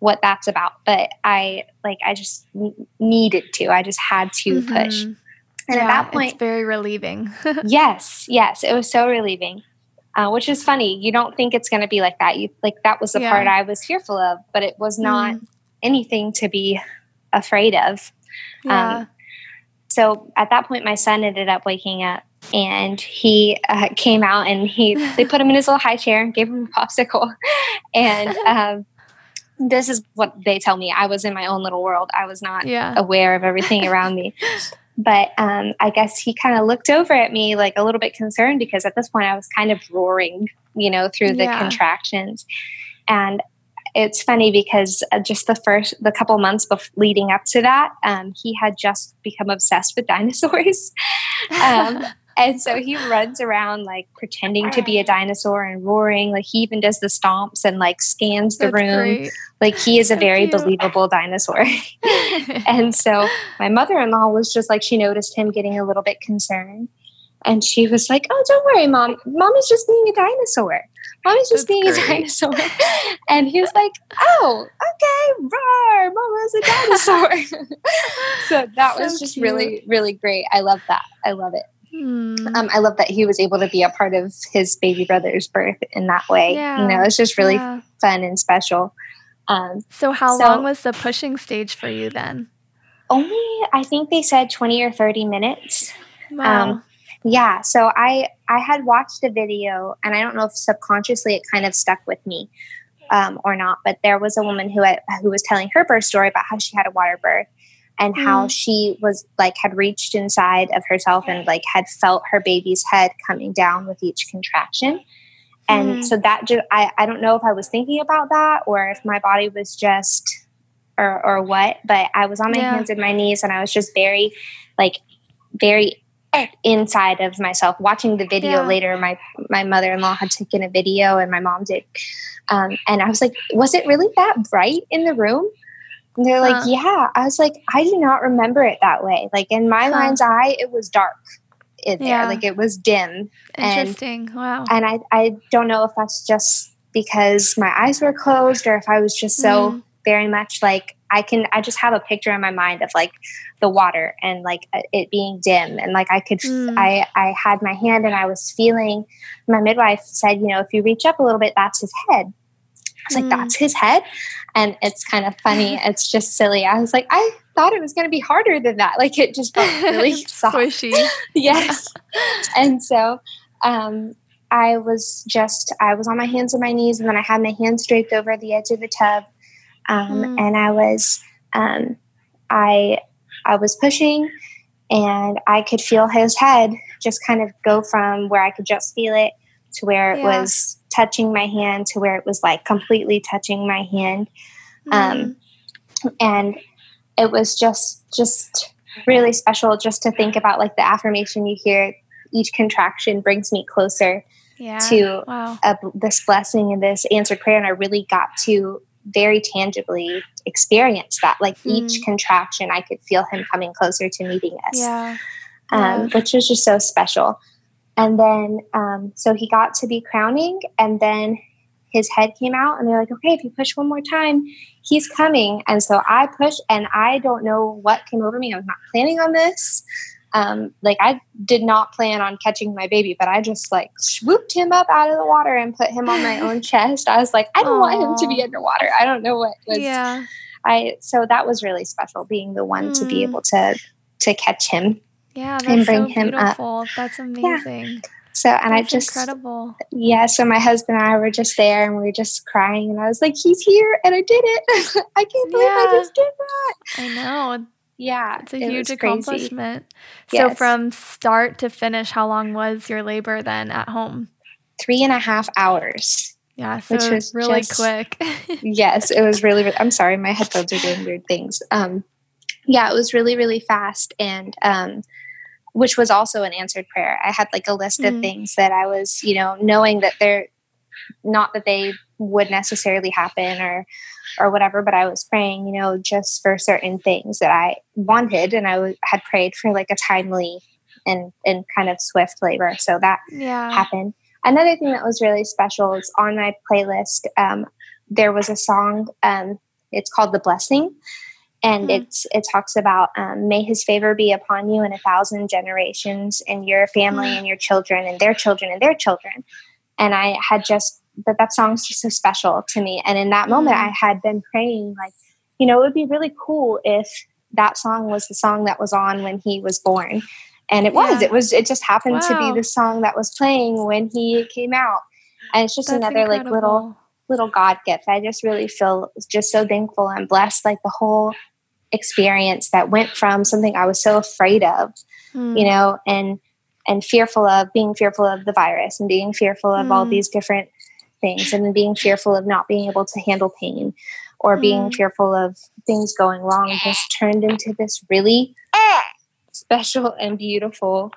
what that's about but i like i just needed to i just had to mm-hmm. push and yeah, at that point it's very relieving yes yes it was so relieving uh, which is funny you don't think it's going to be like that you like that was the yeah. part i was fearful of but it was not mm. anything to be afraid of yeah. Um, so at that point my son ended up waking up and he uh, came out and he they put him in his little high chair and gave him a popsicle and um, this is what they tell me. I was in my own little world. I was not yeah. aware of everything around me. But um, I guess he kind of looked over at me like a little bit concerned because at this point I was kind of roaring, you know, through the yeah. contractions. And it's funny because uh, just the first, the couple months bef- leading up to that, um, he had just become obsessed with dinosaurs. um, and so he runs around like pretending to be a dinosaur and roaring. Like he even does the stomps and like scans the That's room. Great. Like he is so a very cute. believable dinosaur. and so my mother in law was just like, she noticed him getting a little bit concerned. And she was like, Oh, don't worry, mom. Mommy's just being a dinosaur. Mommy's just That's being great. a dinosaur. and he was like, Oh, okay, roar, mama's a dinosaur. so that so was just cute. really, really great. I love that. I love it. Hmm. Um, I love that he was able to be a part of his baby brother's birth in that way. Yeah. You know, it's just really yeah. fun and special. Um, so, how so long was the pushing stage for you then? Only, I think they said 20 or 30 minutes. Wow. Um, yeah. So, I, I had watched a video, and I don't know if subconsciously it kind of stuck with me um, or not, but there was a woman who, had, who was telling her birth story about how she had a water birth and how mm. she was like had reached inside of herself and like had felt her baby's head coming down with each contraction and mm. so that just I, I don't know if i was thinking about that or if my body was just or or what but i was on my yeah. hands and my knees and i was just very like very inside of myself watching the video yeah. later my my mother-in-law had taken a video and my mom did um, and i was like was it really that bright in the room and they're like huh. yeah i was like i do not remember it that way like in my huh. mind's eye it was dark in there like it was dim interesting and, wow and i i don't know if that's just because my eyes were closed or if i was just so mm. very much like I can I just have a picture in my mind of like the water and like uh, it being dim and like I could mm. I I had my hand and I was feeling my midwife said, you know, if you reach up a little bit that's his head. I was mm. like that's his head and it's kind of funny. it's just silly. I was like I thought it was going to be harder than that. Like it just felt really soft. Squishy. yes. and so um I was just I was on my hands and my knees and then I had my hands draped over the edge of the tub um, mm. and I was um, I I was pushing, and I could feel his head just kind of go from where I could just feel it to where it yeah. was touching my hand to where it was like completely touching my hand, um, mm. and it was just just really special just to think about like the affirmation you hear each contraction brings me closer yeah. to wow. a, this blessing and this answered prayer and i really got to very tangibly experience that. Like mm. each contraction, I could feel him coming closer to meeting us, yeah. Um, yeah. which was just so special. And then, um, so he got to be crowning, and then his head came out, and they're like, okay, if you push one more time, he's coming. And so I pushed, and I don't know what came over me. I was not planning on this um, like I did not plan on catching my baby, but I just like swooped him up out of the water and put him on my own chest. I was like, I don't Aww. want him to be underwater. I don't know what was. Yeah. I so that was really special being the one mm. to be mm. able to to catch him. Yeah, and bring so him beautiful. up. That's amazing. Yeah. So and that's I just incredible. Yeah. So my husband and I were just there and we were just crying and I was like, he's here and I did it. I can't believe yeah. I just did that. I know yeah, it's a it huge accomplishment. Yes. So, from start to finish, how long was your labor then at home? Three and a half hours. Yeah, so which was really just, quick. yes, it was really, really. I'm sorry, my headphones are doing weird things. Um, yeah, it was really, really fast, and um, which was also an answered prayer. I had like a list mm. of things that I was, you know, knowing that they're not that they would necessarily happen or or whatever but i was praying you know just for certain things that i wanted and I w- had prayed for like a timely and and kind of swift labor so that yeah. happened another thing that was really special is on my playlist um, there was a song um, it's called the blessing and mm-hmm. it's it talks about um, may his favor be upon you in a thousand generations and your family mm-hmm. and your children and their children and their children and i had just that that song's just so special to me. And in that moment, mm. I had been praying, like, you know, it would be really cool if that song was the song that was on when he was born. And it yeah. was. It was. It just happened wow. to be the song that was playing when he came out. And it's just That's another incredible. like little little God gift. I just really feel just so thankful and blessed. Like the whole experience that went from something I was so afraid of, mm. you know, and and fearful of being fearful of the virus and being fearful of mm. all these different things and being fearful of not being able to handle pain or being mm. fearful of things going wrong just turned into this really special and beautiful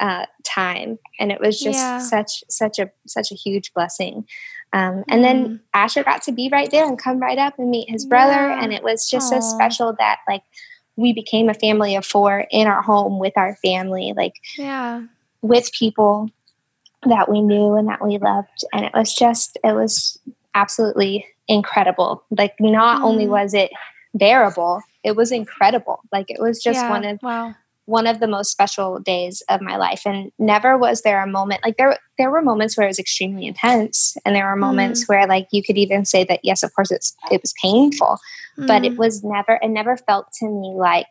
uh, time and it was just yeah. such such a such a huge blessing um, and mm. then asher got to be right there and come right up and meet his brother yeah. and it was just Aww. so special that like we became a family of four in our home with our family like yeah with people that we knew and that we loved. And it was just, it was absolutely incredible. Like, not mm. only was it bearable, it was incredible. Like, it was just yeah, one of, wow. One of the most special days of my life. And never was there a moment, like, there, there were moments where it was extremely intense. And there were moments mm. where, like, you could even say that, yes, of course, it's, it was painful, mm. but it mm. was never, it never felt to me like,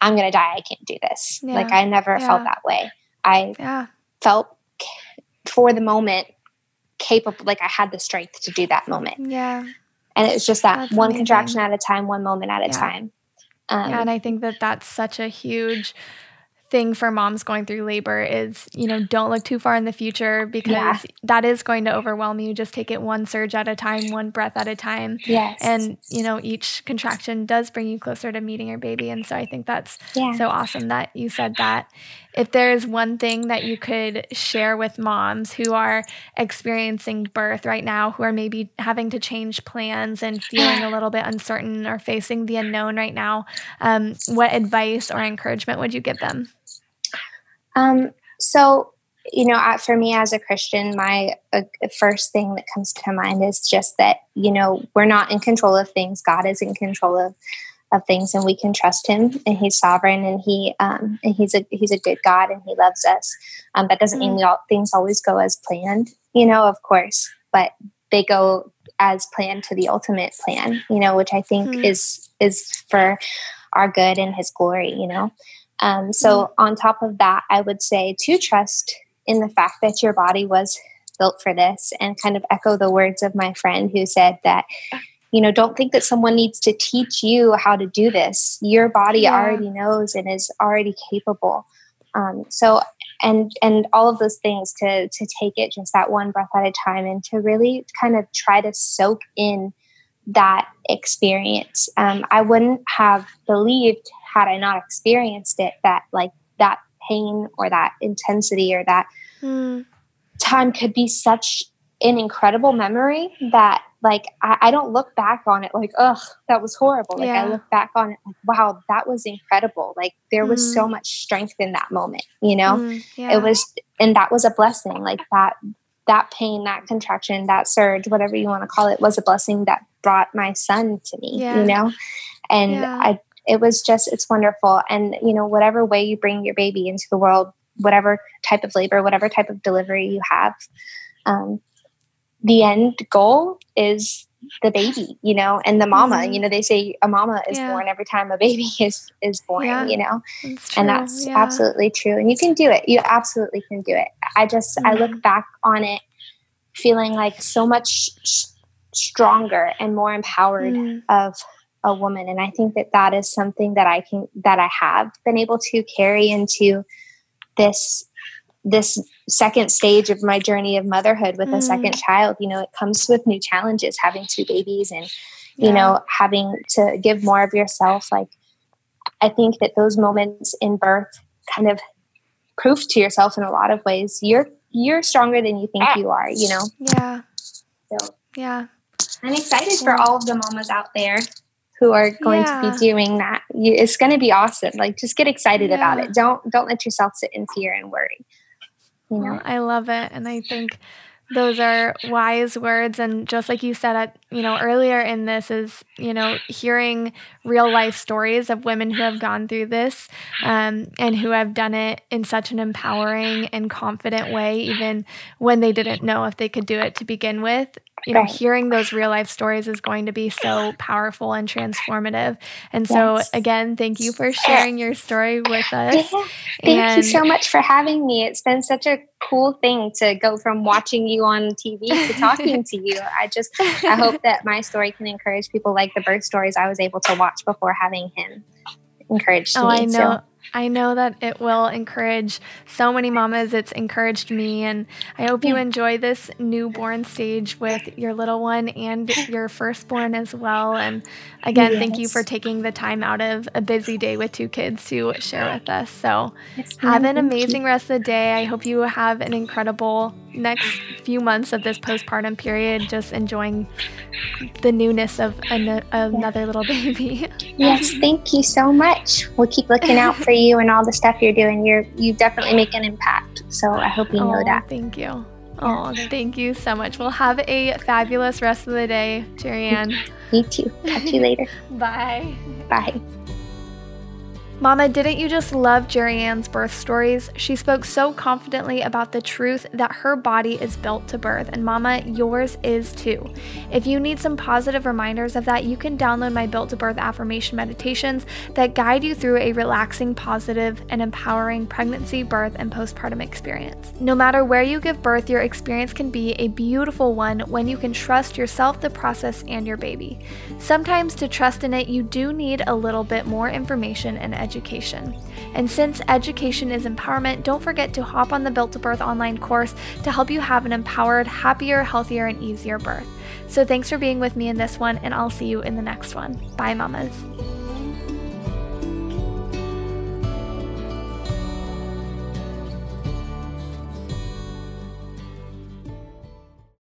I'm going to die. I can't do this. Yeah. Like, I never yeah. felt that way. I yeah. felt for the moment capable like i had the strength to do that moment yeah and it was just that that's one amazing. contraction at a time one moment at a time um, and i think that that's such a huge thing for moms going through labor is you know don't look too far in the future because yeah. that is going to overwhelm you. Just take it one surge at a time one breath at a time. Yes. And you know each contraction does bring you closer to meeting your baby. And so i think that's yeah. so awesome that you said that if there's one thing that you could share with moms who are experiencing birth right now, who are maybe having to change plans and feeling a little bit uncertain or facing the unknown right now, um, what advice or encouragement would you give them? Um, so, you know, for me as a Christian, my uh, first thing that comes to mind is just that, you know, we're not in control of things. God is in control of of things and we can trust him and he's sovereign and he um, and he's a he's a good god and he loves us um, that doesn't mean mm. we all things always go as planned you know of course but they go as planned to the ultimate plan you know which i think mm. is is for our good and his glory you know um, so mm. on top of that i would say to trust in the fact that your body was built for this and kind of echo the words of my friend who said that you know don't think that someone needs to teach you how to do this your body yeah. already knows and is already capable um, so and and all of those things to to take it just that one breath at a time and to really kind of try to soak in that experience um, i wouldn't have believed had i not experienced it that like that pain or that intensity or that mm. time could be such an incredible memory that like I, I, don't look back on it like ugh that was horrible like yeah. i look back on it like wow that was incredible like there was mm. so much strength in that moment you know mm, yeah. it was and that was a blessing like that that pain that contraction that surge whatever you want to call it was a blessing that brought my son to me yeah. you know and i it was just it's wonderful and you know whatever way you bring your baby into the world whatever type of labor whatever type of delivery you have um, the end goal is the baby, you know, and the mama. Mm-hmm. You know, they say a mama is yeah. born every time a baby is is born. Yeah. You know, that's and that's yeah. absolutely true. And you can do it. You absolutely can do it. I just mm-hmm. I look mm-hmm. back on it feeling like so much stronger and more empowered mm-hmm. of a woman and i think that that is something that i can that i have been able to carry into this this second stage of my journey of motherhood with mm. a second child you know it comes with new challenges having two babies and you yeah. know having to give more of yourself. Like i think that those moments in birth kind of proof to yourself in a lot of ways. You're you're stronger than you think you are you know? Yeah. So yeah. I'm excited for all of the mamas out there who are going yeah. to be doing that. It's going to be awesome. Like just get excited yeah. about it. Don't don't let yourself sit in fear and worry you know i love it and i think those are wise words and just like you said at you know earlier in this is you know hearing real life stories of women who have gone through this um, and who have done it in such an empowering and confident way even when they didn't know if they could do it to begin with you know, hearing those real life stories is going to be so powerful and transformative. And so, yes. again, thank you for sharing your story with us. Yeah. Thank and you so much for having me. It's been such a cool thing to go from watching you on TV to talking to you. I just, I hope that my story can encourage people like the birth stories I was able to watch before having him encouraged oh, me. I know. So. I know that it will encourage so many mamas. It's encouraged me. And I hope you enjoy this newborn stage with your little one and your firstborn as well. And again, yes. thank you for taking the time out of a busy day with two kids to share with us. So yes, have an amazing rest of the day. I hope you have an incredible next few months of this postpartum period, just enjoying the newness of an- another little baby. yes, thank you so much. We'll keep looking out for you and all the stuff you're doing. You're you definitely make an impact. So I hope you know oh, that. Thank you. Oh, thank you so much. We'll have a fabulous rest of the day, Jerry You too. Talk to you later. Bye. Bye. Mama, didn't you just love Jerry Ann's birth stories? She spoke so confidently about the truth that her body is built to birth, and Mama, yours is too. If you need some positive reminders of that, you can download my Built to Birth affirmation meditations that guide you through a relaxing, positive, and empowering pregnancy, birth, and postpartum experience. No matter where you give birth, your experience can be a beautiful one when you can trust yourself, the process, and your baby. Sometimes to trust in it, you do need a little bit more information and education education. And since education is empowerment, don't forget to hop on the Built to Birth online course to help you have an empowered, happier, healthier, and easier birth. So thanks for being with me in this one, and I'll see you in the next one. Bye, mamas.